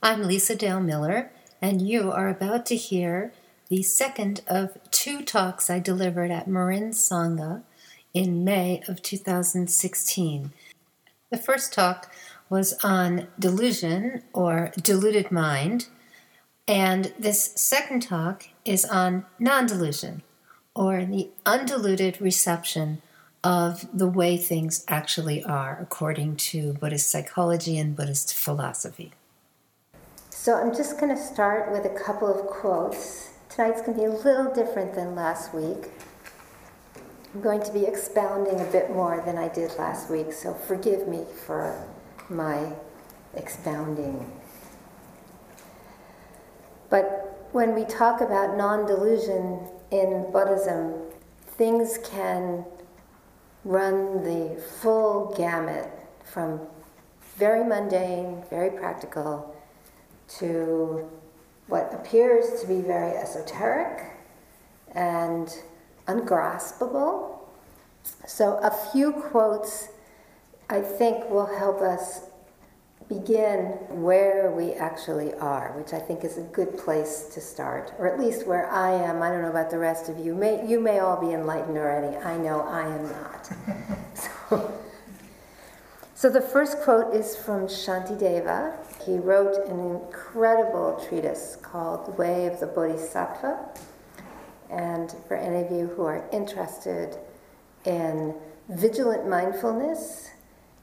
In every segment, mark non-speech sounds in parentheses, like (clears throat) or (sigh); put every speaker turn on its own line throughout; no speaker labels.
I'm Lisa Dale Miller, and you are about to hear the second of two talks I delivered at Marin Sangha in May of 2016. The first talk was on delusion or deluded mind, and this second talk is on non delusion or the undiluted reception of the way things actually are according to Buddhist psychology and Buddhist philosophy.
So I'm just going to start with a couple of quotes. Tonight's going to be a little different than last week. I'm going to be expounding a bit more than I did last week, so forgive me for my expounding. But when we talk about non delusion in Buddhism, things can run the full gamut from very mundane, very practical, to what appears to be very esoteric and ungraspable. So, a few quotes I think will help us begin where we actually are, which I think is a good place to start, or at least where I am. I don't know about the rest of you. May, you may all be enlightened already. I know I am not. (laughs) so, so the first quote is from Shantideva. He wrote an incredible treatise called The Way of the Bodhisattva. And for any of you who are interested in vigilant mindfulness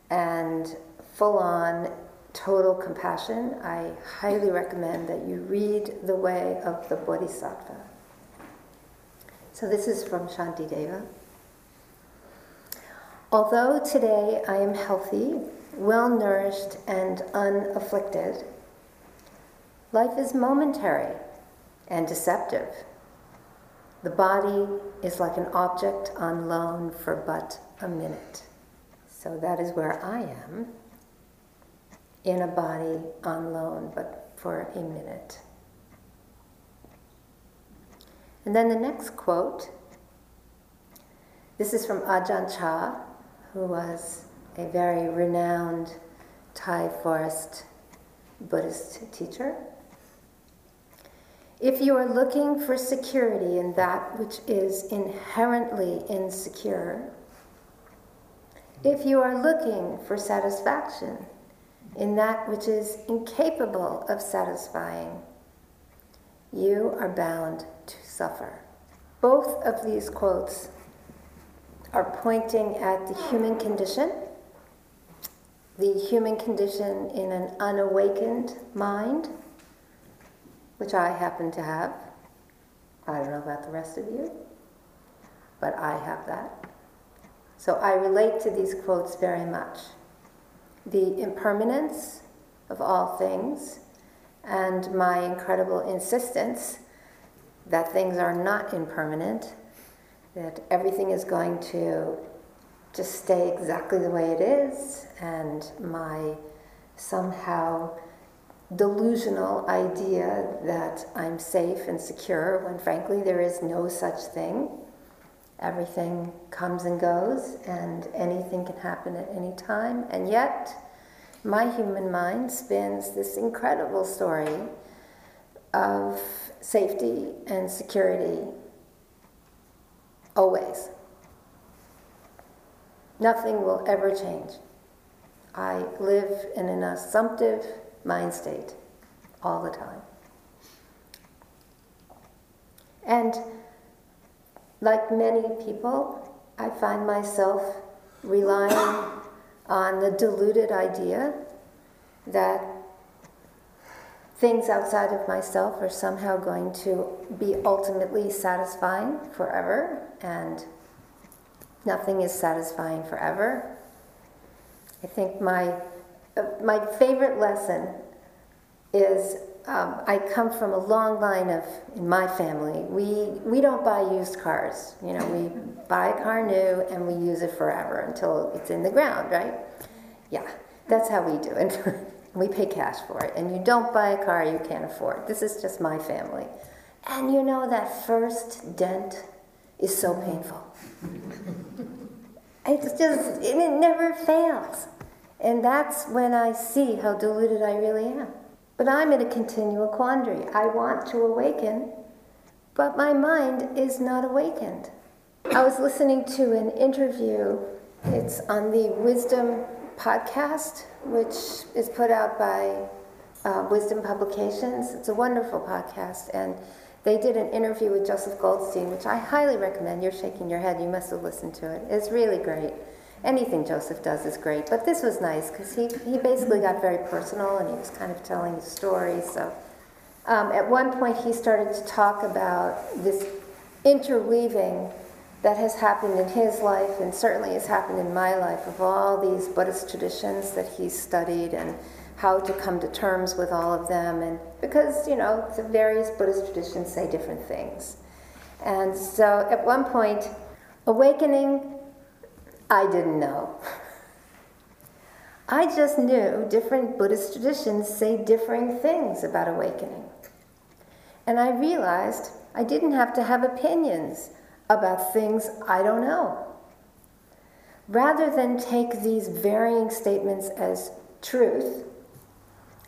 and full on total compassion, I highly recommend that you read The Way of the Bodhisattva. So this is from Shantideva. Although today I am healthy, well nourished, and unafflicted, life is momentary and deceptive. The body is like an object on loan for but a minute. So that is where I am in a body on loan, but for a minute. And then the next quote this is from Ajahn Chah, who was a very renowned Thai forest Buddhist teacher. If you are looking for security in that which is inherently insecure, if you are looking for satisfaction in that which is incapable of satisfying, you are bound to suffer. Both of these quotes are pointing at the human condition, the human condition in an unawakened mind, which I happen to have. I don't know about the rest of you, but I have that. So I relate to these quotes very much the impermanence of all things and my incredible insistence that things are not impermanent, that everything is going to just stay exactly the way it is, and my somehow delusional idea that I'm safe and secure when frankly there is no such thing. Everything comes and goes, and anything can happen at any time. And yet, my human mind spins this incredible story of safety and security always. Nothing will ever change. I live in an assumptive mind state all the time. And like many people, I find myself relying (coughs) on the deluded idea that things outside of myself are somehow going to be ultimately satisfying forever, and nothing is satisfying forever. I think my, uh, my favorite lesson is um, I come from a long line of, in my family, we, we don't buy used cars. You know, we buy a car new and we use it forever until it's in the ground, right? Yeah, that's how we do it. (laughs) we pay cash for it. And you don't buy a car you can't afford. This is just my family. And you know, that first dent is so painful. (laughs) it's just, it never fails. And that's when I see how deluded I really am. But I'm in a continual quandary. I want to awaken, but my mind is not awakened. I was listening to an interview, it's on the Wisdom podcast, which is put out by uh, Wisdom Publications. It's a wonderful podcast, and they did an interview with Joseph Goldstein, which I highly recommend. You're shaking your head, you must have listened to it. It's really great. Anything Joseph does is great, but this was nice because he, he basically got very personal and he was kind of telling the story. So, um, at one point, he started to talk about this interweaving that has happened in his life and certainly has happened in my life of all these Buddhist traditions that he's studied and how to come to terms with all of them. And because, you know, the various Buddhist traditions say different things. And so at one point, awakening, I didn't know. (laughs) I just knew different Buddhist traditions say differing things about awakening. And I realized I didn't have to have opinions about things I don't know. Rather than take these varying statements as truth,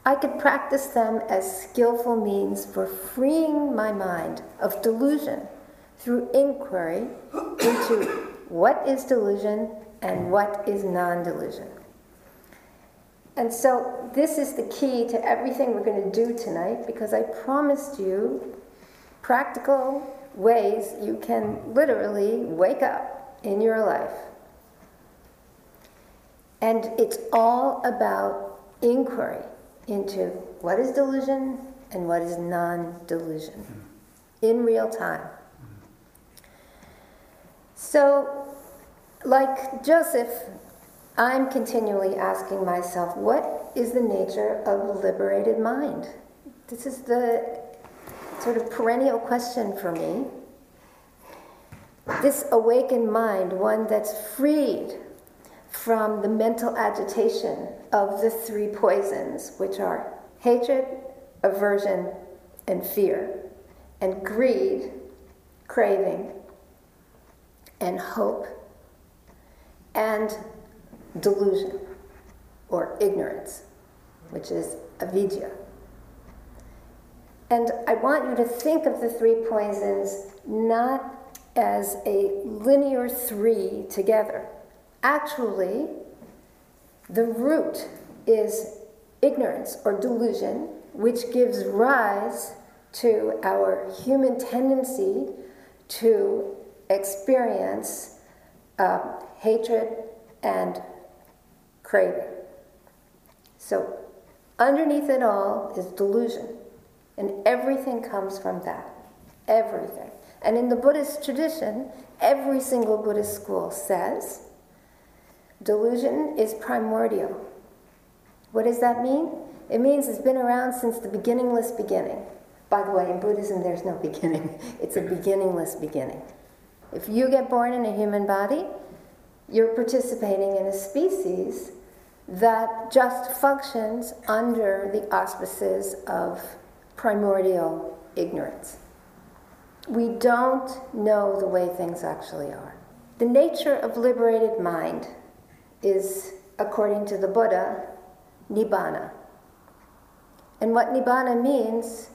I could practice them as skillful means for freeing my mind of delusion through inquiry into what is delusion and what is non delusion. And so, this is the key to everything we're going to do tonight because I promised you practical ways you can literally wake up in your life. And it's all about inquiry into what is delusion and what is non delusion in real time. So, like Joseph, I'm continually asking myself, what is the nature of liberated mind? This is the sort of perennial question for me. This awakened mind, one that's freed from the mental agitation of the three poisons, which are hatred, aversion, and fear, and greed, craving, and hope, and delusion or ignorance, which is avidya. And I want you to think of the three poisons not as a linear three together. Actually, the root is ignorance or delusion, which gives rise to our human tendency to experience uh, hatred and craving. So, underneath it all is delusion. And everything comes from that. Everything. And in the Buddhist tradition, every single Buddhist school says delusion is primordial. What does that mean? It means it's been around since the beginningless beginning. By the way, in Buddhism, there's no (laughs) beginning, it's a beginningless beginning. If you get born in a human body, you're participating in a species that just functions under the auspices of primordial ignorance. We don't know the way things actually are. The nature of liberated mind is, according to the Buddha, nibbana. And what nibbana means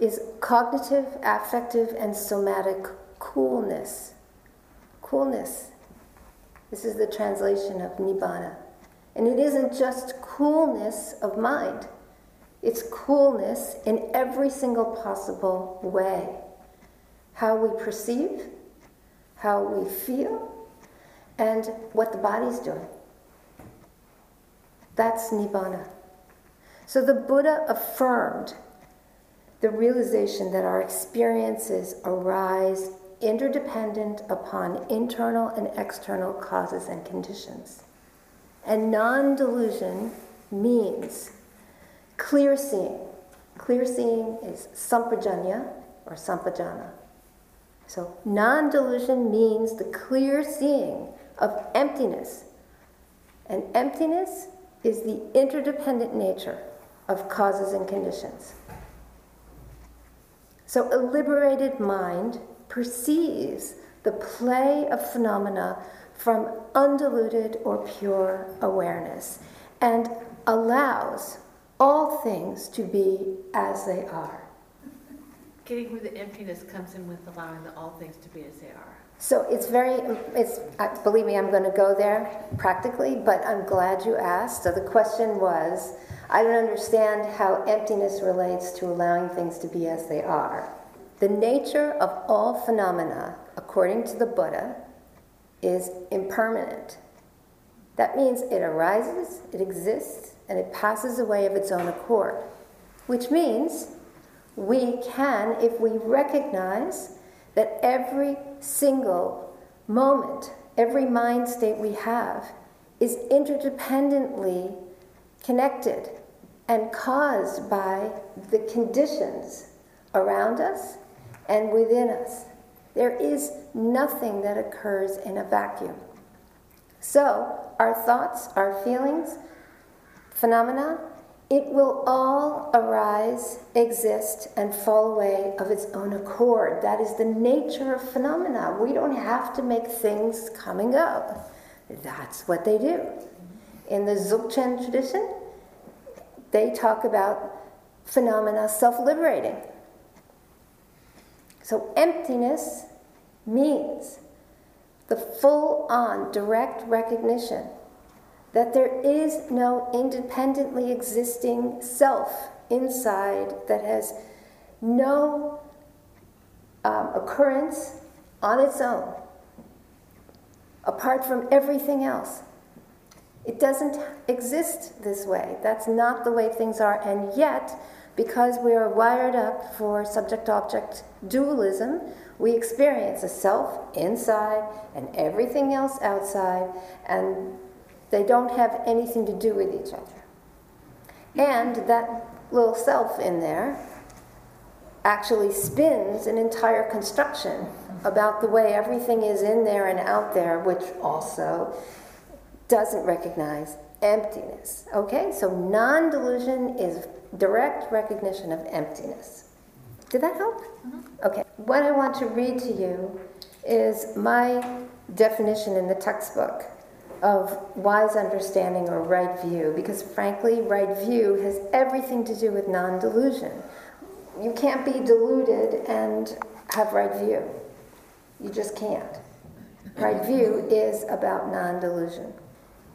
is cognitive, affective, and somatic coolness. Coolness. This is the translation of nibbana. And it isn't just coolness of mind, it's coolness in every single possible way. How we perceive, how we feel, and what the body's doing. That's Nibbana. So the Buddha affirmed the realization that our experiences arise interdependent upon internal and external causes and conditions. And non delusion means Clear seeing. Clear seeing is sampajanya or sampajana. So non delusion means the clear seeing of emptiness. And emptiness is the interdependent nature of causes and conditions. So a liberated mind perceives the play of phenomena from undiluted or pure awareness and allows all things to be as they are.
Getting where the emptiness comes in with allowing the all things to be as they are.
So it's very, it's, uh, believe me, I'm going to go there practically, but I'm glad you asked. So the question was I don't understand how emptiness relates to allowing things to be as they are. The nature of all phenomena, according to the Buddha, is impermanent. That means it arises, it exists, and it passes away of its own accord. Which means we can, if we recognize that every single moment, every mind state we have, is interdependently connected and caused by the conditions around us and within us. There is nothing that occurs in a vacuum. So, our thoughts, our feelings, phenomena, it will all arise, exist, and fall away of its own accord. That is the nature of phenomena. We don't have to make things come and go. That's what they do. In the Dzogchen tradition, they talk about phenomena self liberating. So, emptiness means the full on direct recognition that there is no independently existing self inside that has no um, occurrence on its own, apart from everything else. It doesn't exist this way. That's not the way things are. And yet, because we are wired up for subject object dualism, we experience a self inside and everything else outside, and they don't have anything to do with each other. And that little self in there actually spins an entire construction about the way everything is in there and out there, which also doesn't recognize emptiness. Okay, so non delusion is direct recognition of emptiness. Did that help? Mm-hmm. Okay, what I want to read to you is my definition in the textbook of wise understanding or right view, because frankly, right view has everything to do with non delusion. You can't be deluded and have right view. You just can't. Right view is about non delusion.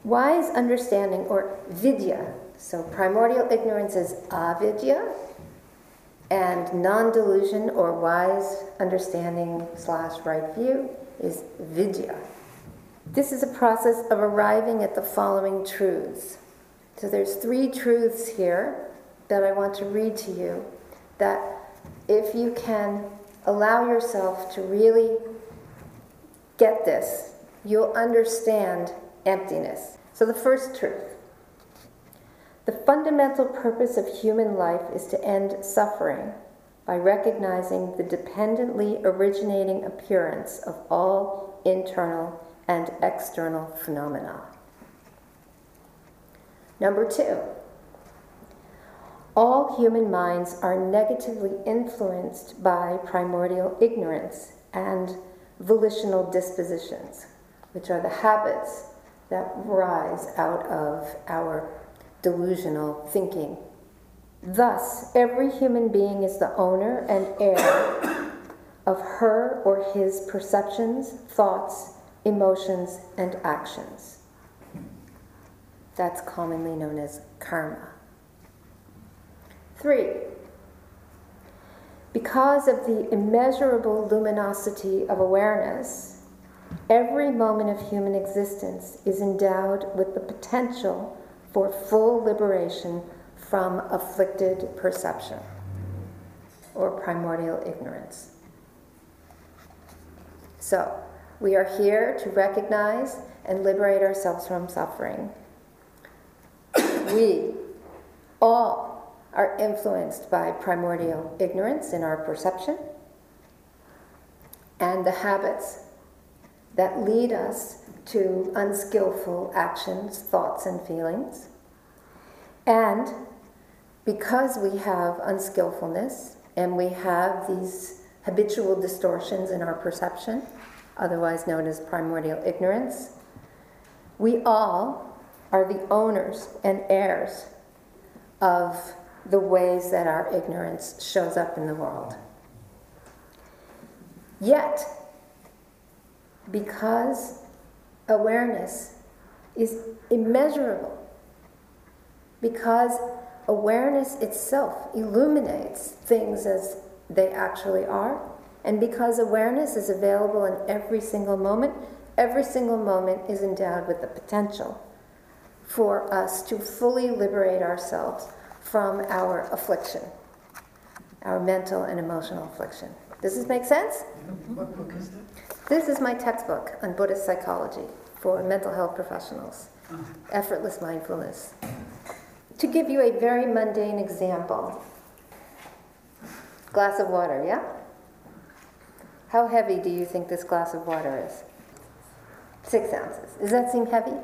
Wise understanding, or vidya, so primordial ignorance is avidya, and non delusion or wise understanding slash right view is vidya. This is a process of arriving at the following truths. So there's three truths here that I want to read to you that if you can allow yourself to really get this, you'll understand emptiness. So the first truth the fundamental purpose of human life is to end suffering by recognizing the dependently originating appearance of all internal and external phenomena. Number two, all human minds are negatively influenced by primordial ignorance and volitional dispositions, which are the habits that rise out of our delusional thinking. Thus, every human being is the owner and heir (coughs) of her or his perceptions, thoughts, emotions, and actions. That's commonly known as karma. Three, because of the immeasurable luminosity of awareness, every moment of human existence is endowed with the potential for full liberation from afflicted perception or primordial ignorance. So, we are here to recognize and liberate ourselves from suffering. we all are influenced by primordial ignorance in our perception and the habits that lead us to unskillful actions, thoughts, and feelings. And because we have unskillfulness and we have these habitual distortions in our perception, otherwise known as primordial ignorance. We all are the owners and heirs of the ways that our ignorance shows up in the world. Yet, because awareness is immeasurable, because awareness itself illuminates things as they actually are, and because awareness is available in every single moment, every single moment is endowed with the potential for us to fully liberate ourselves from our affliction, our mental and emotional affliction. Does this make sense?
What book is that?
This is my textbook on Buddhist psychology for mental health professionals, uh-huh. effortless mindfulness. To give you a very mundane example glass of water, yeah? How heavy do you think this glass of water is? Six ounces. Does that seem heavy?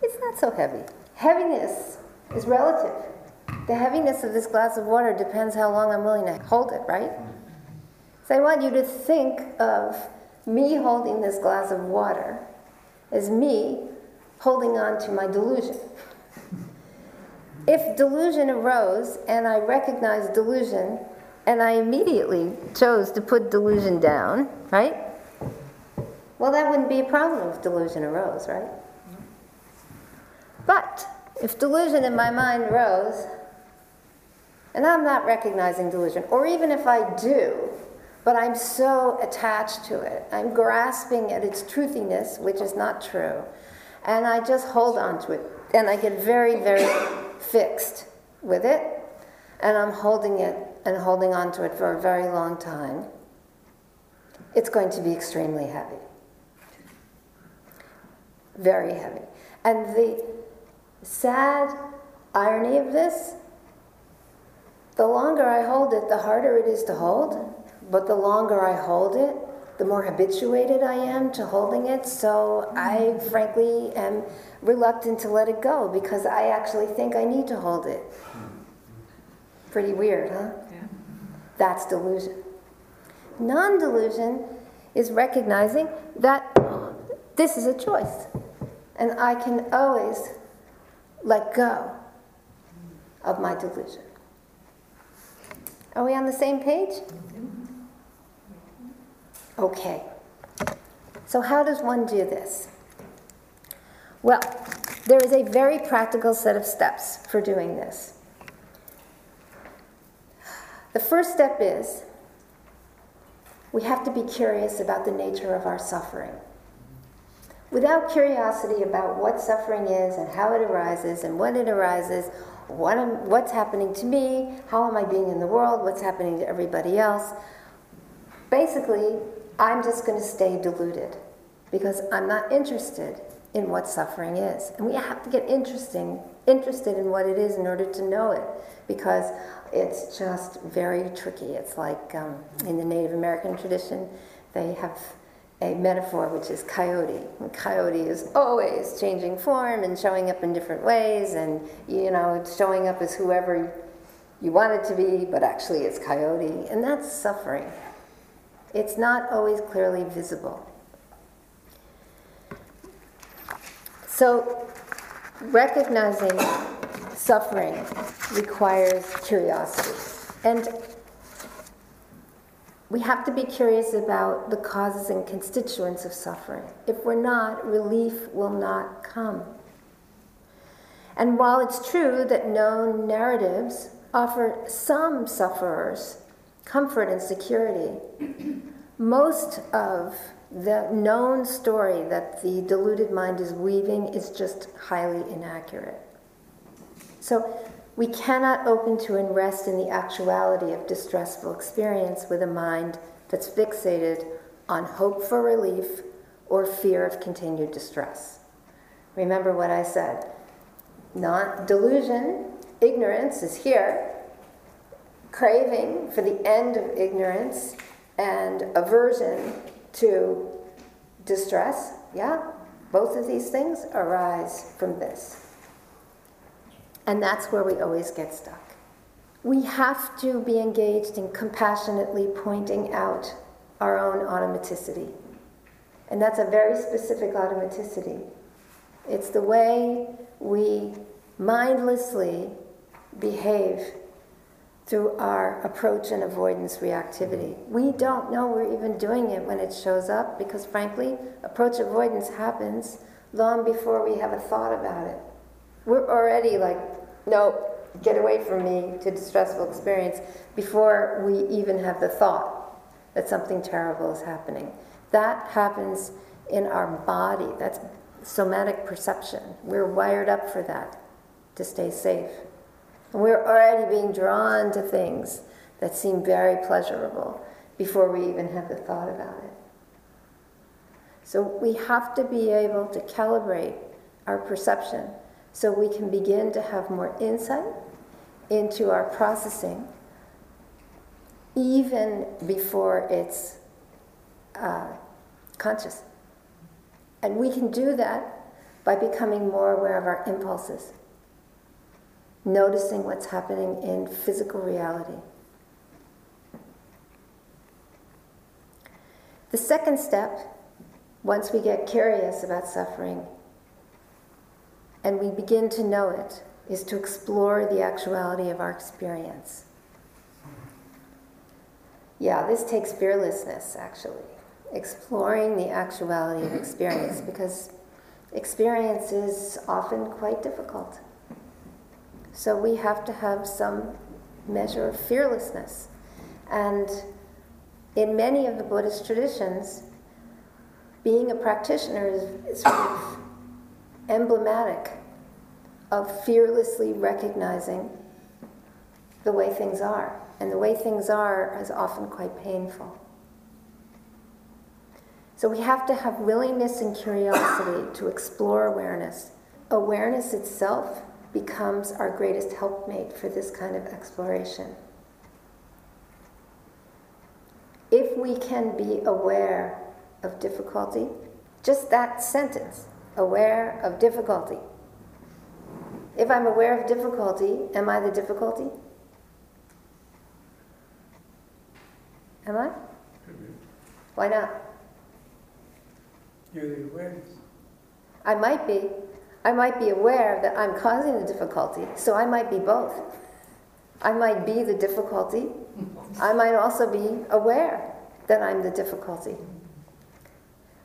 It's not so heavy. Heaviness is relative. The heaviness of this glass of water depends how long I'm willing to hold it, right? So I want you to think of me holding this glass of water as me holding on to my delusion. If delusion arose and I recognized delusion and I immediately chose to put delusion down, right? Well, that wouldn't be a problem if delusion arose, right? But if delusion in my mind arose, and I'm not recognizing delusion, or even if I do, but I'm so attached to it, I'm grasping at its truthiness, which is not true, and I just hold on to it, and I get very, very (coughs) fixed with it, and I'm holding it and holding on to it for a very long time, it's going to be extremely heavy. Very heavy. And the sad irony of this the longer I hold it, the harder it is to hold. But the longer I hold it, the more habituated I am to holding it. So I frankly am reluctant to let it go because I actually think I need to hold it. Pretty weird, huh?
Yeah.
That's delusion. Non delusion is recognizing that this is a choice. And I can always let go of my delusion. Are we on the same page? Okay. So, how does one do this? Well, there is a very practical set of steps for doing this. The first step is we have to be curious about the nature of our suffering. Without curiosity about what suffering is and how it arises and when it arises, what am, what's happening to me, how am I being in the world, what's happening to everybody else, basically, I'm just going to stay deluded because I'm not interested in what suffering is. And we have to get interesting, interested in what it is in order to know it because it's just very tricky. It's like um, in the Native American tradition, they have a metaphor which is coyote. And coyote is always changing form and showing up in different ways, and you know, it's showing up as whoever you want it to be, but actually it's coyote, and that's suffering. It's not always clearly visible. So, recognizing suffering requires curiosity. And we have to be curious about the causes and constituents of suffering. If we're not, relief will not come. And while it's true that known narratives offer some sufferers comfort and security, most of the known story that the deluded mind is weaving is just highly inaccurate. So we cannot open to and rest in the actuality of distressful experience with a mind that's fixated on hope for relief or fear of continued distress. Remember what I said. Not delusion, ignorance is here, craving for the end of ignorance and aversion to distress, yeah, both of these things arise from this. And that's where we always get stuck. We have to be engaged in compassionately pointing out our own automaticity. And that's a very specific automaticity. It's the way we mindlessly behave through our approach and avoidance reactivity. We don't know we're even doing it when it shows up because, frankly, approach avoidance happens long before we have a thought about it. We're already like, nope, get away from me to distressful experience before we even have the thought that something terrible is happening. That happens in our body. That's somatic perception. We're wired up for that to stay safe. And we're already being drawn to things that seem very pleasurable before we even have the thought about it. So we have to be able to calibrate our perception so we can begin to have more insight into our processing even before it's uh, conscious. And we can do that by becoming more aware of our impulses, noticing what's happening in physical reality. The second step, once we get curious about suffering and we begin to know it, is to explore the actuality of our experience. Yeah, this takes fearlessness, actually exploring the actuality of experience (coughs) because experience is often quite difficult. So we have to have some measure of fearlessness. And in many of the Buddhist traditions, being a practitioner is sort of emblematic of fearlessly recognizing the way things are. And the way things are is often quite painful. So we have to have willingness and curiosity to explore awareness. Awareness itself becomes our greatest helpmate for this kind of exploration. If we can be aware of difficulty, just that sentence, aware of difficulty. If I'm aware of difficulty, am I the difficulty? Am I? Why not?
You're the awareness.
I might be. I might be aware that I'm causing the difficulty, so I might be both. I might be the difficulty. I might also be aware that I'm the difficulty.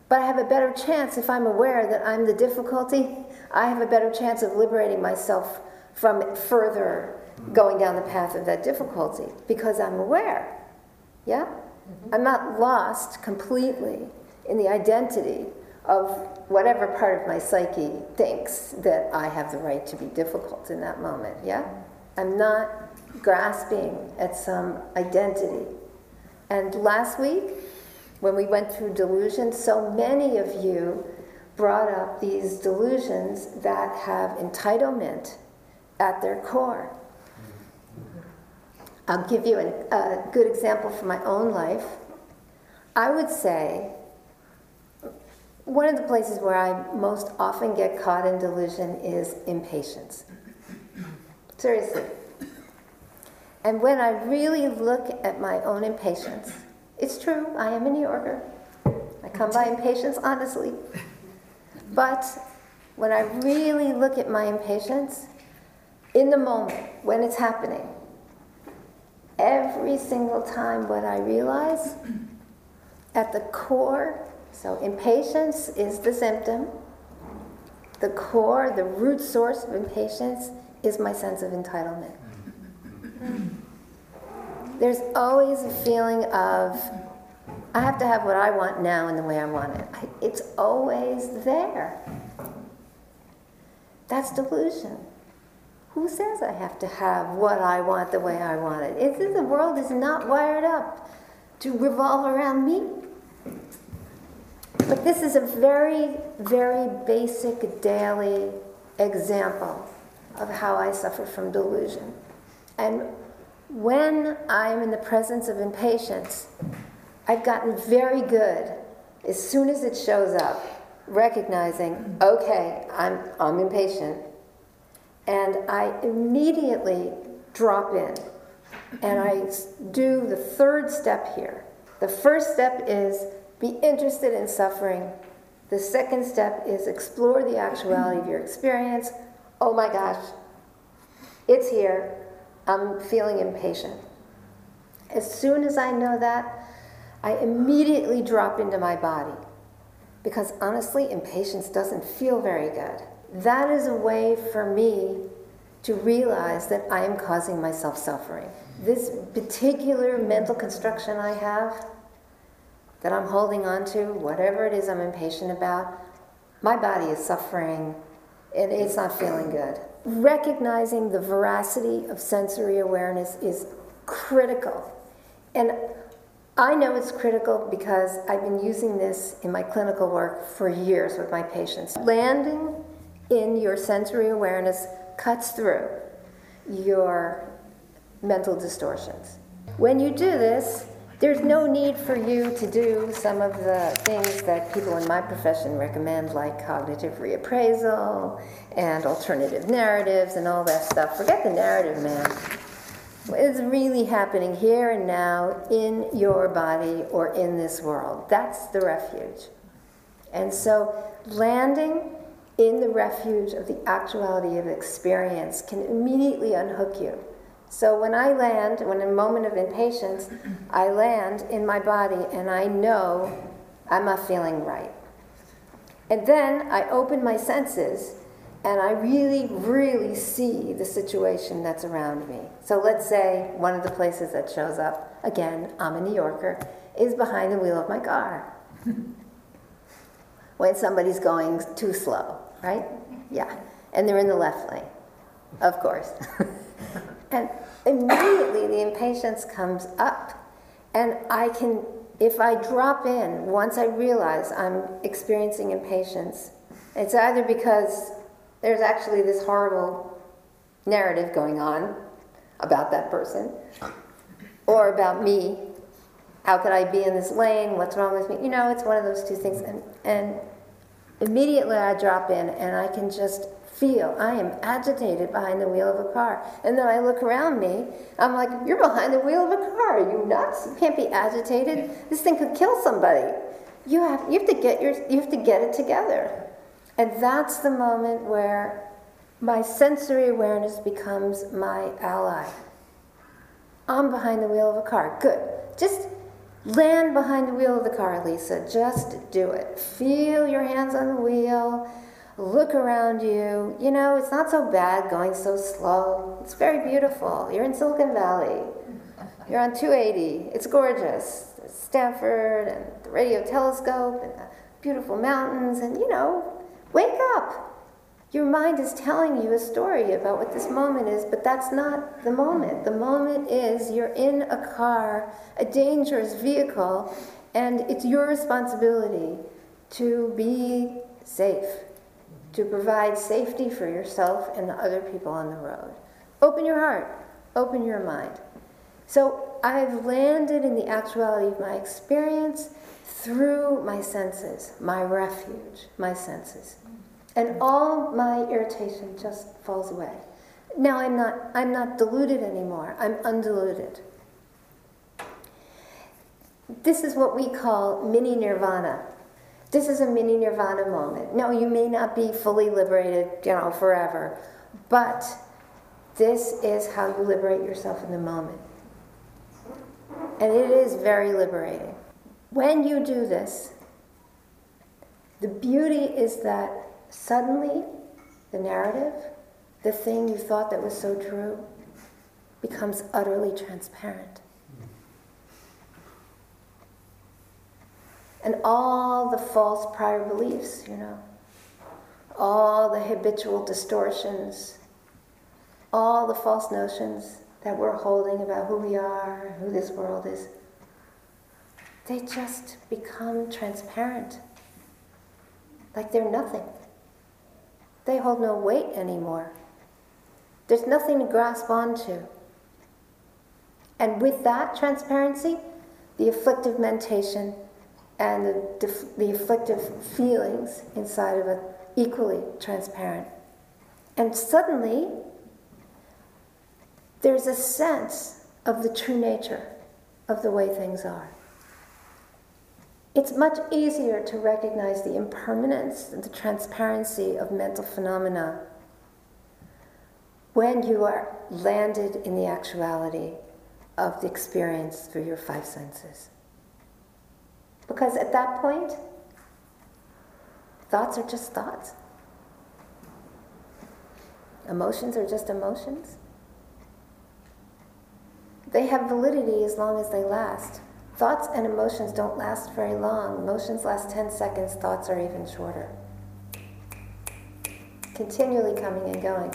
But I have a better chance if I'm aware that I'm the difficulty. I have a better chance of liberating myself from further going down the path of that difficulty because I'm aware. Yeah? Mm-hmm. I'm not lost completely in the identity of whatever part of my psyche thinks that I have the right to be difficult in that moment. Yeah? I'm not grasping at some identity. And last week, when we went through delusions, so many of you brought up these delusions that have entitlement at their core. I'll give you a, a good example from my own life. I would say one of the places where I most often get caught in delusion is impatience. Seriously. And when I really look at my own impatience, it's true, I am a New Yorker. I come by impatience honestly. But when I really look at my impatience, in the moment, when it's happening, every single time what I realize, at the core so impatience is the symptom. The core, the root source of impatience is my sense of entitlement. There's always a feeling of, I have to have what I want now in the way I want it. It's always there. That's delusion. Who says I have to have what I want the way I want it? It's, the world is not wired up to revolve around me. But this is a very, very basic daily example of how I suffer from delusion. And when I'm in the presence of impatience, I've gotten very good as soon as it shows up, recognizing, okay, I'm, I'm impatient. And I immediately drop in and I do the third step here. The first step is be interested in suffering. The second step is explore the actuality of your experience. Oh my gosh, It's here. I'm feeling impatient. As soon as I know that, I immediately drop into my body. Because honestly, impatience doesn't feel very good. That is a way for me to realize that I am causing myself suffering. This particular mental construction I have that I'm holding on to, whatever it is I'm impatient about, my body is suffering and it's not feeling good. Recognizing the veracity of sensory awareness is critical. And I know it's critical because I've been using this in my clinical work for years with my patients. Landing in your sensory awareness cuts through your mental distortions. When you do this, there's no need for you to do some of the things that people in my profession recommend, like cognitive reappraisal and alternative narratives and all that stuff. Forget the narrative, man. It's really happening here and now in your body or in this world. That's the refuge. And so, landing in the refuge of the actuality of experience can immediately unhook you. So when I land, when in a moment of impatience, I land in my body and I know I'm not feeling right. And then I open my senses and I really, really see the situation that's around me. So let's say one of the places that shows up, again, I'm a New Yorker, is behind the wheel of my car. (laughs) when somebody's going too slow, right? Yeah. And they're in the left lane, of course. (laughs) and immediately the impatience comes up. And I can, if I drop in, once I realize I'm experiencing impatience, it's either because there's actually this horrible narrative going on about that person or about me. How could I be in this lane? What's wrong with me? You know, it's one of those two things. And, and immediately I drop in and I can just feel I am agitated behind the wheel of a car. And then I look around me, I'm like, You're behind the wheel of a car. Are you nuts? You can't be agitated. This thing could kill somebody. You have, you have to get your you have to get it together. And that's the moment where my sensory awareness becomes my ally. I'm behind the wheel of a car. Good. Just land behind the wheel of the car, Lisa. Just do it. Feel your hands on the wheel look around you. You know, it's not so bad going so slow. It's very beautiful. You're in Silicon Valley. You're on 280. It's gorgeous. There's Stanford and the radio telescope and the beautiful mountains. And, you know, wake up. Your mind is telling you a story about what this moment is, but that's not the moment. The moment is you're in a car, a dangerous vehicle, and it's your responsibility to be safe to provide safety for yourself and the other people on the road. Open your heart, open your mind. So I've landed in the actuality of my experience through my senses, my refuge, my senses. And all my irritation just falls away. Now I'm not I'm not deluded anymore. I'm undeluded. This is what we call mini nirvana. This is a mini nirvana moment. No, you may not be fully liberated, you know, forever, but this is how you liberate yourself in the moment. And it is very liberating. When you do this, the beauty is that suddenly the narrative, the thing you thought that was so true, becomes utterly transparent. And all the false prior beliefs, you know, all the habitual distortions, all the false notions that we're holding about who we are, who this world is, they just become transparent. Like they're nothing. They hold no weight anymore. There's nothing to grasp onto. And with that transparency, the afflictive mentation and the, the afflictive feelings inside of it equally transparent. And suddenly, there's a sense of the true nature of the way things are. It's much easier to recognize the impermanence and the transparency of mental phenomena when you are landed in the actuality of the experience through your five senses. Because at that point, thoughts are just thoughts. Emotions are just emotions. They have validity as long as they last. Thoughts and emotions don't last very long. Emotions last 10 seconds, thoughts are even shorter. Continually coming and going.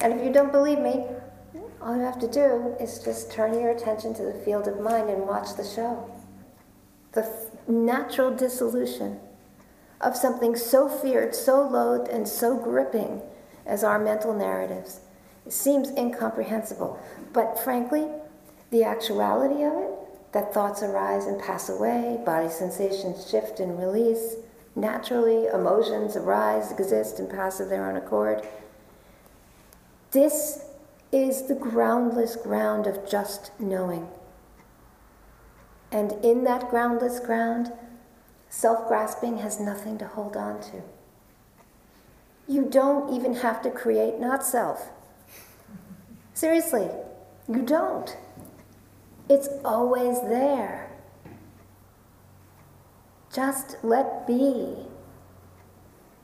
And if you don't believe me, all you have to do is just turn your attention to the field of mind and watch the show. The natural dissolution of something so feared, so loathed, and so gripping as our mental narratives. It seems incomprehensible, but frankly, the actuality of it, that thoughts arise and pass away, body sensations shift and release, naturally, emotions arise, exist, and pass of their own accord. This is the groundless ground of just knowing. And in that groundless ground, self grasping has nothing to hold on to. You don't even have to create not self. Seriously, you don't. It's always there. Just let be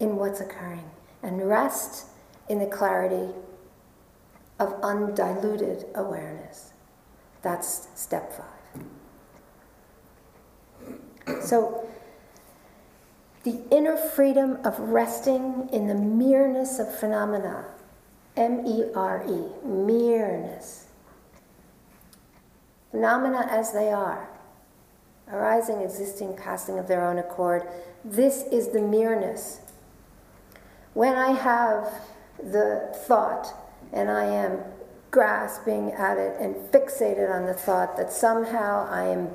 in what's occurring and rest in the clarity of undeluded awareness. That's step five. So, the inner freedom of resting in the mereness of phenomena, M E R E, mereness phenomena as they are, arising, existing, passing of their own accord. This is the mereness. When I have the thought and I am grasping at it and fixated on the thought that somehow I am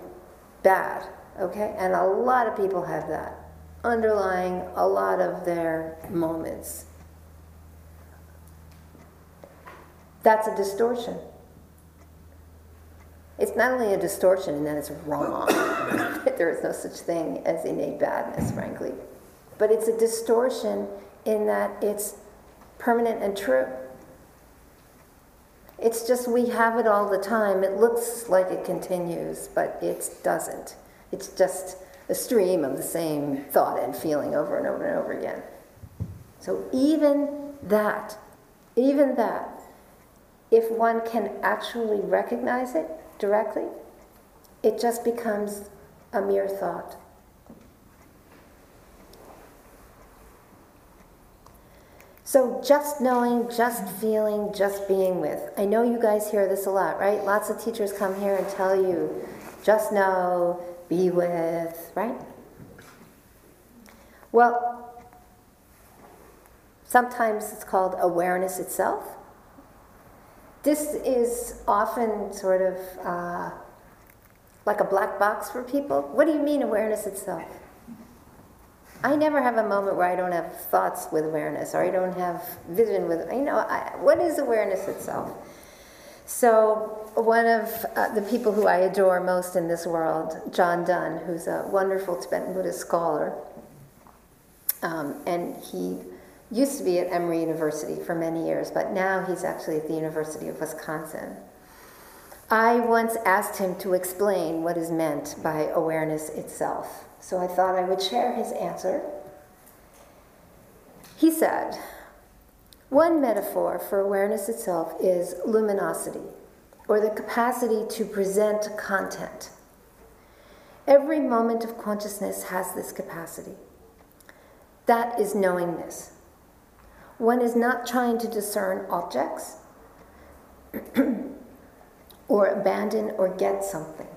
bad, okay? And a lot of people have that underlying a lot of their moments. That's a distortion. It's not only a distortion in that it's wrong, (coughs) there is no such thing as innate badness, frankly, but it's a distortion in that it's permanent and true. It's just we have it all the time. It looks like it continues, but it doesn't. It's just a stream of the same thought and feeling over and over and over again. So even that, even that, if one can actually recognize it, directly, it just becomes a mere thought. So, just knowing, just feeling, just being with. I know you guys hear this a lot, right? Lots of teachers come here and tell you, just know, be with, right? Well, sometimes it's called awareness itself. This is often sort of uh, like a black box for people. What do you mean, awareness itself? I never have a moment where I don't have thoughts with awareness or I don't have vision with, you know, I, what is awareness itself? So, one of uh, the people who I adore most in this world, John Dunne, who's a wonderful Tibetan Buddhist scholar, um, and he used to be at Emory University for many years, but now he's actually at the University of Wisconsin. I once asked him to explain what is meant by awareness itself, so I thought I would share his answer. He said, One metaphor for awareness itself is luminosity, or the capacity to present content. Every moment of consciousness has this capacity. That is knowingness. One is not trying to discern objects (clears throat) or abandon or get something.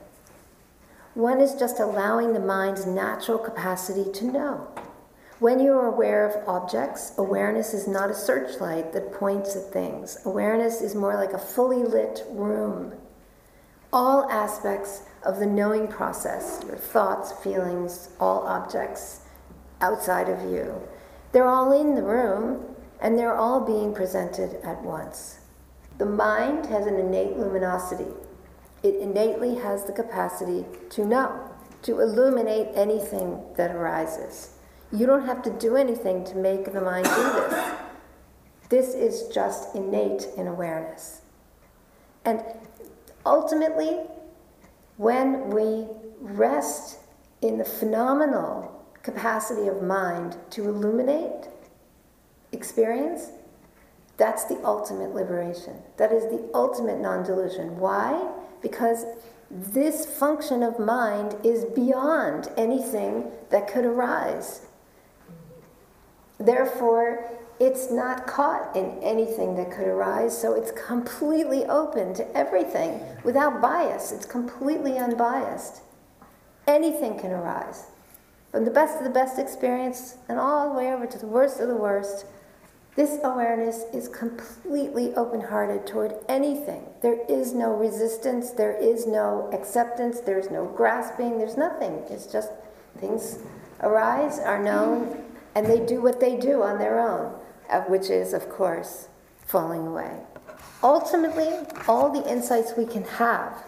One is just allowing the mind's natural capacity to know. When you are aware of objects, awareness is not a searchlight that points at things. Awareness is more like a fully lit room. All aspects of the knowing process, your thoughts, feelings, all objects outside of you, they're all in the room, and they're all being presented at once. The mind has an innate luminosity. It innately has the capacity to know, to illuminate anything that arises. You don't have to do anything to make the mind do this. This is just innate in awareness. And ultimately, when we rest in the phenomenal capacity of mind to illuminate experience, that's the ultimate liberation. That is the ultimate non delusion. Why? Because this function of mind is beyond anything that could arise. Therefore, it's not caught in anything that could arise, so it's completely open to everything without bias. It's completely unbiased. Anything can arise. From the best of the best experience and all the way over to the worst of the worst, this awareness is completely open hearted toward anything. There is no resistance, there is no acceptance, there's no grasping, there's nothing. It's just things arise, are known, and they do what they do on their own, uh, which is, of course, falling away. Ultimately, all the insights we can have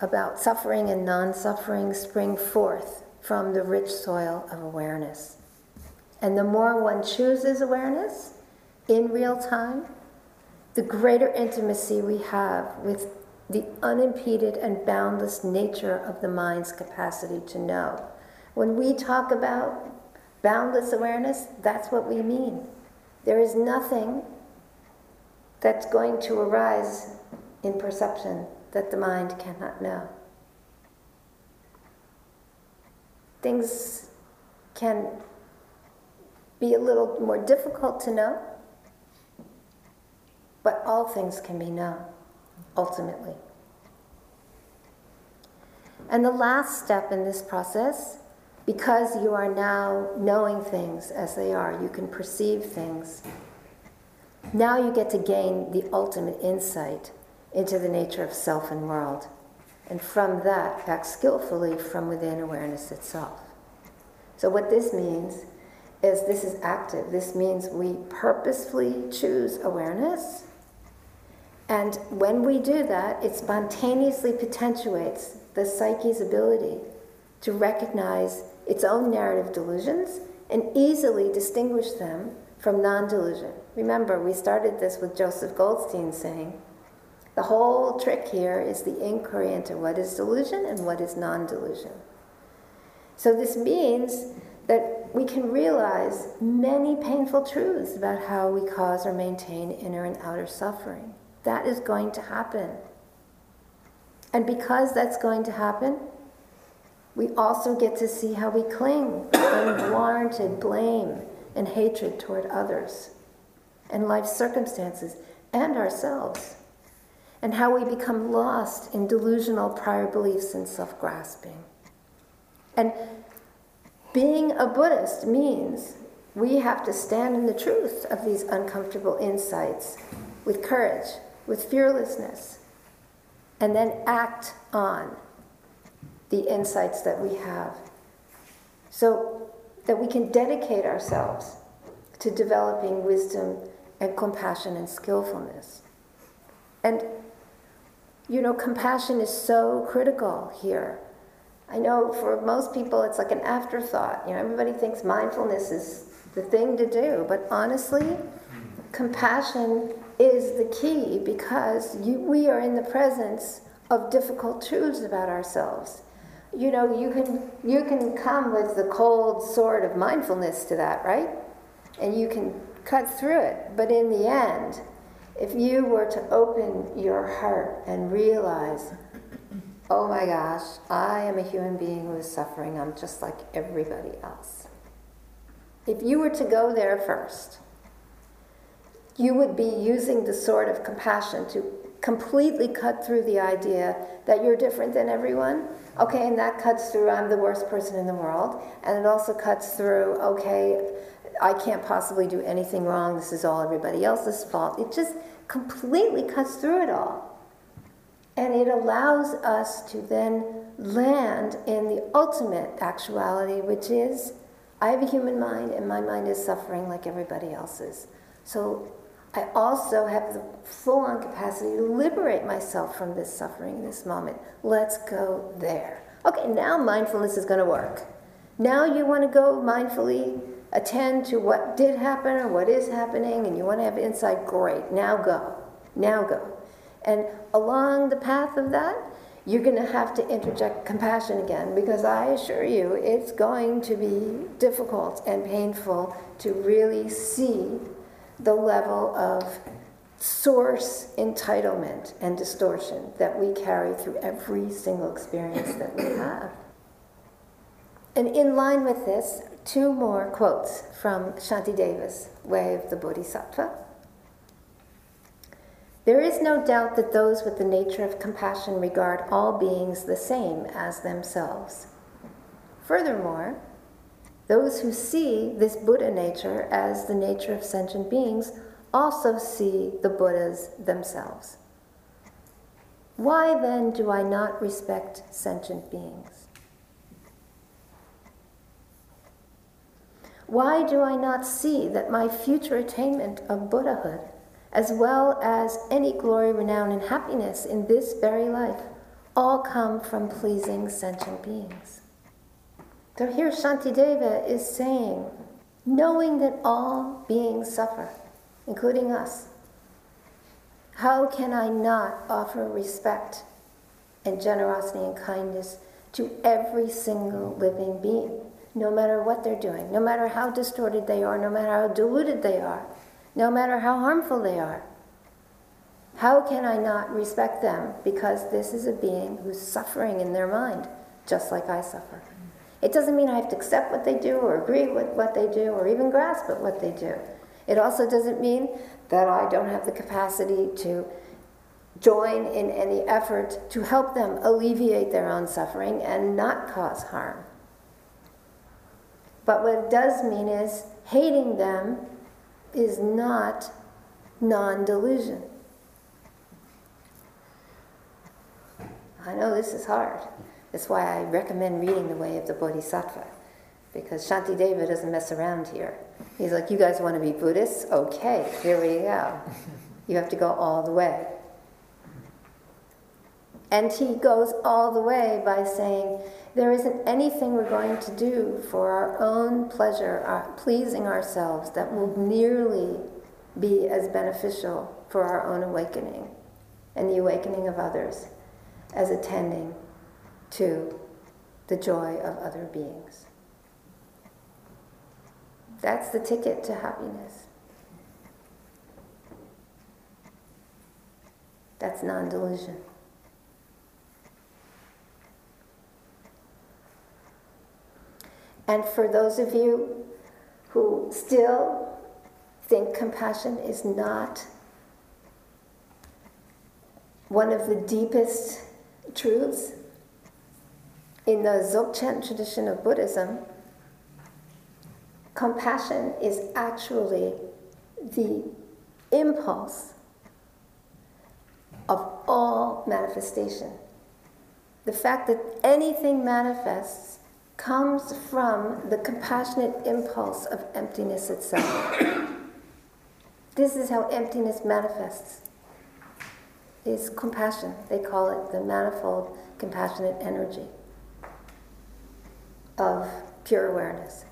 about suffering and non suffering spring forth from the rich soil of awareness. And the more one chooses awareness, in real time, the greater intimacy we have with the unimpeded and boundless nature of the mind's capacity to know. When we talk about boundless awareness, that's what we mean. There is nothing that's going to arise in perception that the mind cannot know. Things can be a little more difficult to know, but all things can be known, ultimately. And the last step in this process, because you are now knowing things as they are, you can perceive things. Now you get to gain the ultimate insight into the nature of self and world. And from that, act skillfully from within awareness itself. So, what this means is this is active. This means we purposefully choose awareness and when we do that, it spontaneously potentiates the psyche's ability to recognize its own narrative delusions and easily distinguish them from non delusion. Remember, we started this with Joseph Goldstein saying the whole trick here is the inquiry into what is delusion and what is non delusion. So, this means that we can realize many painful truths about how we cause or maintain inner and outer suffering. That is going to happen. And because that's going to happen, we also get to see how we cling to unwarranted blame and hatred toward others and life circumstances and ourselves, and how we become lost in delusional prior beliefs and self grasping. And being a Buddhist means we have to stand in the truth of these uncomfortable insights with courage with fearlessness, and then act on the insights that we have so that we can dedicate ourselves to developing wisdom and compassion and skillfulness. And, you know, compassion is so critical here. I know for most people it's like an afterthought. You know, everybody thinks mindfulness is the thing to do, but honestly, compassion is the key because you, we are in the presence of difficult truths about ourselves. You know, you can you can come with the cold sword of mindfulness to that, right? And you can cut through it. But in the end, if you were to open your heart and realize, oh my gosh, I am a human being who is suffering, I'm just like everybody else. If you were to go there first, you would be using the sword of compassion to completely cut through the idea that you're different than everyone. Okay, and that cuts through I'm the worst person in the world. And it also cuts through, okay, I can't possibly do anything wrong. This is all everybody else's fault. It just completely cuts through it all. And it allows us to then land in the ultimate actuality, which is I have a human mind and my mind is suffering like everybody else's. So I also have the full on capacity to liberate myself from this suffering in this moment. Let's go there. Okay, now mindfulness is going to work. Now you want to go mindfully attend to what did happen or what is happening and you want to have insight, great. Now go. Now go. And along the path of that, you're going to have to interject compassion again because I assure you it's going to be difficult and painful to really see the level of source entitlement and distortion that we carry through every single experience that we have. And in line with this, two more quotes from Shantideva's Way of the Bodhisattva. There is no doubt that those with the nature of compassion regard all beings the same as themselves. Furthermore, those who see this Buddha nature as the nature of sentient beings also see the Buddhas themselves. Why then do I not respect sentient beings? Why do I not see that my future attainment of Buddhahood, as well as any glory, renown, and happiness in this very life, all come from pleasing sentient beings? So here Shantideva is saying, knowing that all beings suffer, including us, how can I not offer respect and generosity and kindness to every single living being? no matter what they're doing, no matter how distorted they are, no matter how deluded they are, no matter how harmful they are. How can I not respect them because this is a being who's suffering in their mind, just like I suffer? It doesn't mean I have to accept what they do or agree with what they do or even grasp at what they do. It also doesn't mean that I don't have the capacity to join in any effort to help them alleviate their own suffering and not cause harm. But what it does mean is hating them is not non delusion. I know this is hard. That's why I recommend reading The Way of the Bodhisattva. Because Shantideva doesn't mess around here. He's like, You guys want to be Buddhists? Okay, here we go. (laughs) You have to go all the way. And he goes all the way by saying, there isn't anything we're going to do for our own pleasure, our, pleasing ourselves, that will nearly be as beneficial for our own awakening and the awakening of others as attending to the joy of other beings. That's the ticket to happiness. That's non delusion. And for those of you who still think compassion is not one of the deepest truths in the Dzogchen tradition of Buddhism, compassion is actually the impulse of all manifestation. The fact that anything manifests comes from the compassionate impulse of emptiness itself. (coughs) this is how emptiness manifests. Is compassion. They call it the manifold compassionate energy of pure awareness.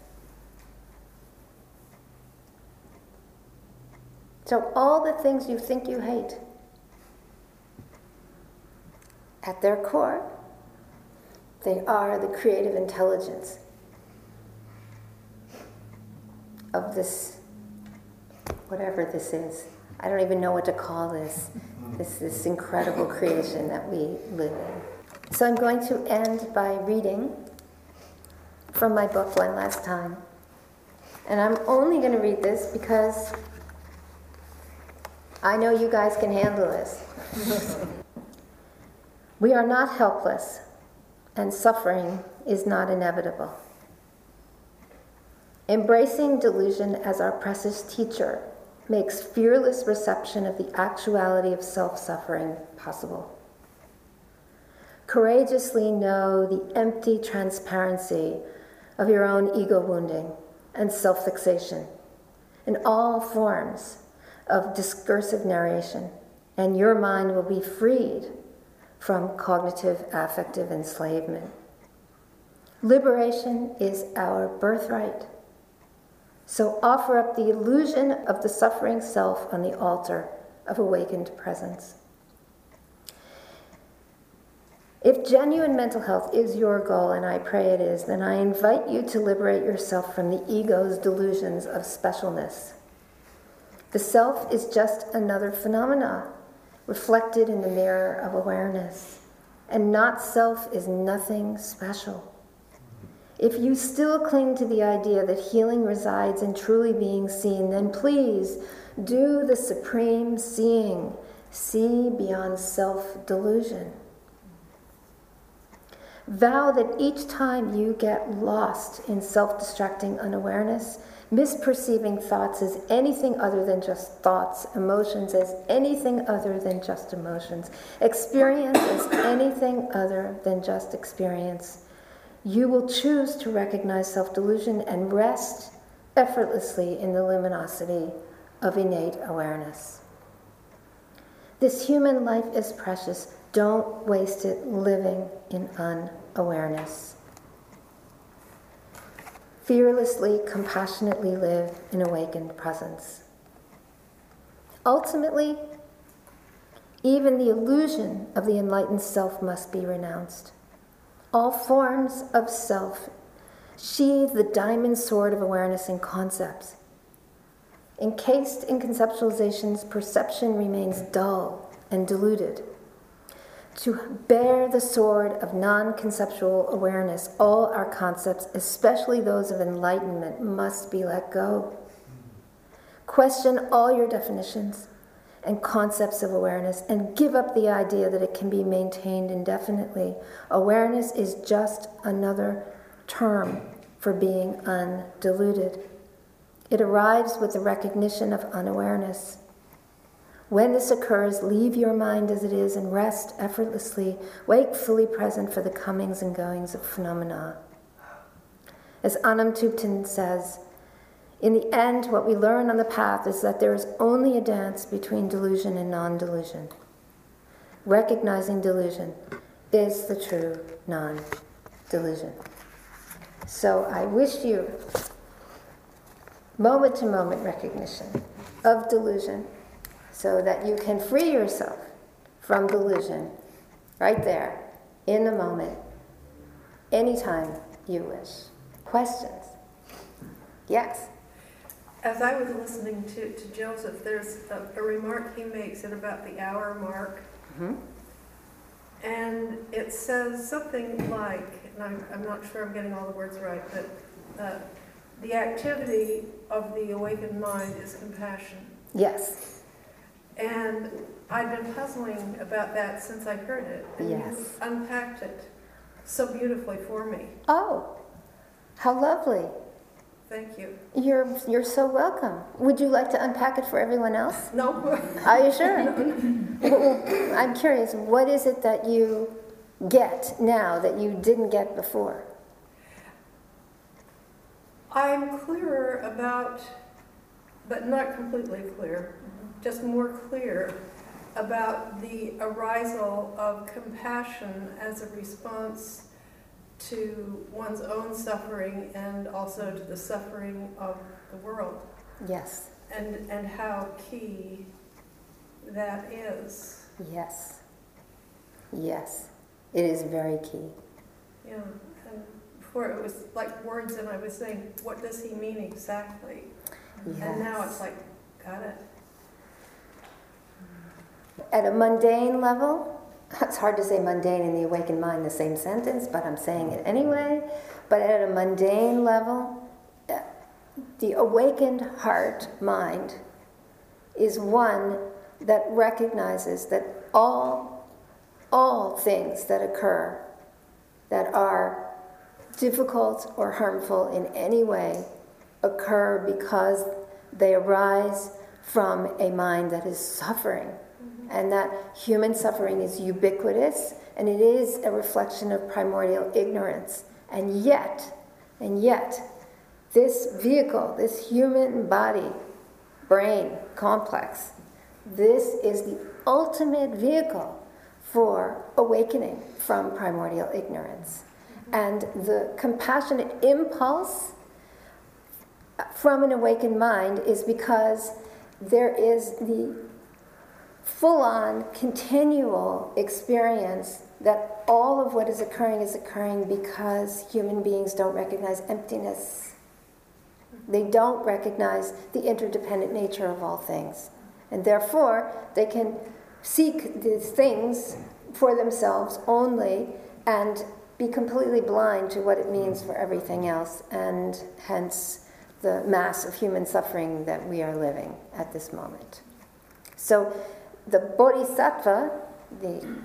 So, all the things you think you hate, at their core, they are the creative intelligence of this, whatever this is. I don't even know what to call this, this, this incredible creation that we live in. So I'm going to end by reading from my book one last time. And I'm only going to read this because I know you guys can handle this. (laughs) we are not helpless and suffering is not inevitable. Embracing delusion as our precious teacher makes fearless reception of the actuality of self suffering possible. Courageously know the empty transparency of your own ego wounding and self fixation in all forms of discursive narration, and your mind will be freed from cognitive affective enslavement. Liberation is our birthright. So offer up the illusion of the suffering self on the altar of awakened presence. If genuine mental health is your goal, and I pray it is, then I invite you to liberate yourself from the ego's delusions of specialness. The self is just another phenomena reflected in the mirror of awareness, and not self is nothing special. If you still cling to the idea that healing resides in truly being seen, then please do the supreme seeing. See beyond self delusion. Vow that each time you get lost in self distracting unawareness, misperceiving thoughts as anything other than just thoughts, emotions as anything other than just emotions, experience as anything other than just experience, you will choose to recognize self delusion and rest effortlessly in the luminosity of innate awareness. This human life is precious. Don't waste it living in unawareness. Fearlessly, compassionately live in awakened presence. Ultimately, even the illusion of the enlightened self must be renounced. All forms of self sheathe the diamond sword of awareness in concepts. Encased in conceptualizations, perception remains dull and diluted to bear the sword of non conceptual awareness, all our concepts, especially those of enlightenment, must be let go. Question all your definitions and concepts of awareness and give up the idea that it can be maintained indefinitely. Awareness is just another term for being undeluded. It arrives with the recognition of unawareness. When this occurs, leave your mind as it is and rest effortlessly, wakefully present for the comings and goings of phenomena. As Anam Thubten says, in the end, what we learn on the path is that there is only a dance between delusion and non delusion. Recognizing delusion is the true non delusion. So I wish you moment to moment recognition of delusion so that you can free yourself from delusion right there in the moment, anytime you wish. Questions? Yes.
As I was listening to, to Joseph, there's a, a remark he makes at about the hour mark,
Mm-hmm.
and it says something like, and I'm, I'm not sure I'm getting all the words right, but uh, the activity of the awakened mind is compassion.
Yes.
And I've been puzzling about that since I heard it. And
Yes.
you unpacked it so beautifully for me.
Oh, how lovely.
Thank you.
You're, you're so welcome. Would you like to unpack it for everyone else?
No, (laughs)
Are you sure? Well, I'm curious, what is it that you get now that you didn't get before?
I'm clearer about, but not completely clear, just more clear about the arisal of compassion as a response to one's own suffering and also to the suffering of the world,
Yes,
and, and how key that is.
yes, yes. It is very key.
Yeah, and before it was like words, and I was saying, what does he mean exactly? Yes. And now it's like, got it.
At a mundane level, (laughs) it's hard to say mundane in the awakened mind the same sentence, but I'm saying it anyway. But at a mundane level, the awakened heart mind is one that recognizes that all, all things that occur that are difficult or harmful in any way occur because they arise from a mind that is suffering. And that human suffering is ubiquitous and it is a reflection of primordial ignorance. And yet, and yet, this vehicle, this human body, brain complex, this is the ultimate vehicle for awakening from primordial ignorance. And the compassionate impulse from an awakened mind is because there is the full on, continual experience that all of what is occurring is occurring because human beings don't recognize emptiness. They don't recognize the interdependent nature of all things. And therefore, they can seek these things for themselves only and be completely blind to what it means for everything else, and hence the mass of human suffering that we are living at this moment. So, the bodhisattva the,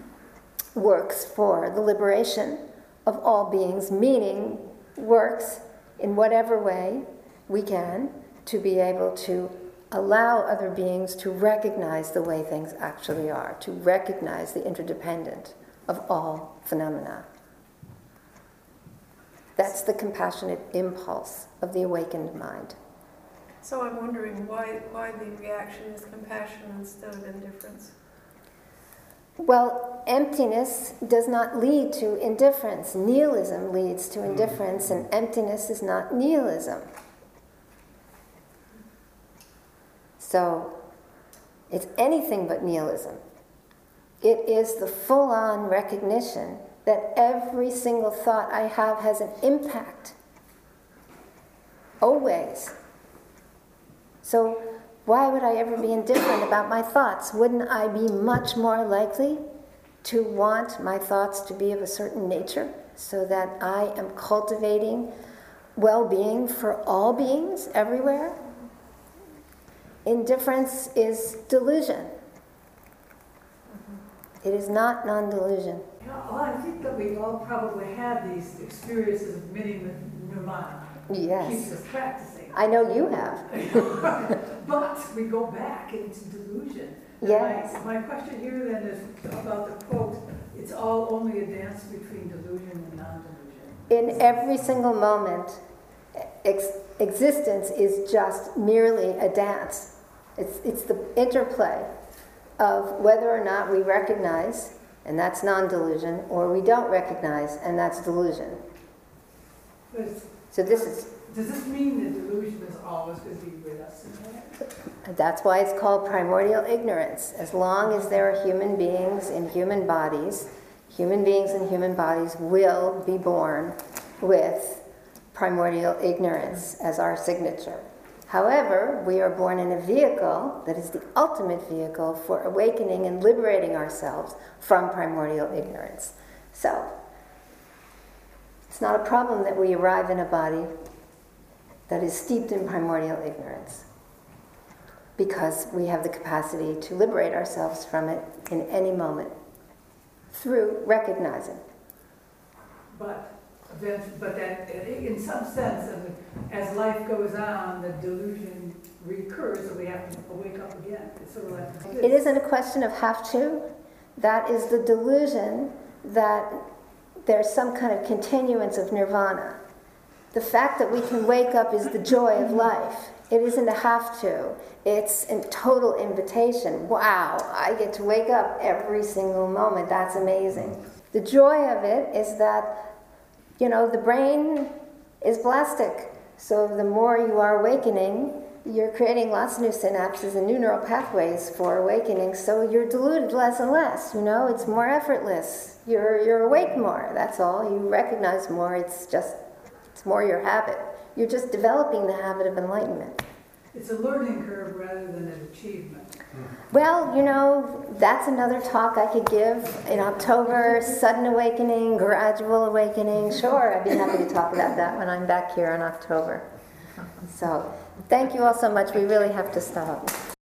works for the liberation of all beings, meaning works in whatever way we can to be able to allow other beings to recognize the way things actually are, to recognize the interdependent of all phenomena. That's the compassionate impulse of the awakened mind.
So I'm wondering why, why the reaction is compassion instead of indifference?
Well, emptiness does not lead to indifference. Nihilism leads to hmm. indifference, and emptiness is not nihilism. So, it's anything but nihilism. It is the full on recognition that every single thought I have has an impact. Always. So, why would I ever be indifferent about my thoughts? Wouldn't I be much more likely to want my thoughts to be of a certain nature so that I am cultivating well being for all beings everywhere? Indifference is delusion, it is not non delusion.
Well, I think that we all probably have these experiences of meeting with nirvana.
Yes.
Keeps us practicing.
I know you have. (laughs)
But we go back into delusion.
Yes.
My, my question here then is about the quote, it's all only a dance between delusion and non-delusion.
In every single moment, ex- existence is just merely a dance. It's, it's the interplay of whether or not we recognize, and that's non delusion, or we don't recognize, and that's delusion.
But it's-
So this is
does this mean that delusion is always going to be with us?
That's why it's called primordial ignorance. As long as there are human beings in human bodies, human beings in human bodies will be born with primordial ignorance as our signature. However, we are born in a vehicle that is the ultimate vehicle for awakening and liberating ourselves from primordial ignorance. So, it's not a problem that we arrive in a body that is steeped in primordial ignorance because we have the capacity to liberate ourselves from it in any moment through recognizing.
But then, but then, in some sense, and as life goes on, the delusion recurs, so we have to wake up again. It's sort of like
It isn't a question of have to. That is the delusion that there's some kind of continuance of nirvana. The fact that we can wake up is the joy of life. It isn't a have to, it's a total invitation. Wow, I get to wake up every single moment. That's amazing. The joy of it is that, you know, the brain is plastic. So the more you are awakening, you're creating lots of new synapses and new neural pathways for awakening. So you're deluded less and less. You know, it's more effortless. You're, you're awake more. That's all. You recognize more. It's just it's more your habit. You're just developing the habit of enlightenment.
It's a learning curve rather than an achievement.
Well, you know, that's another talk I could give in October sudden awakening, gradual awakening. Sure, I'd be happy to talk about that when I'm back here in October. So, thank you all so much. We really have to stop.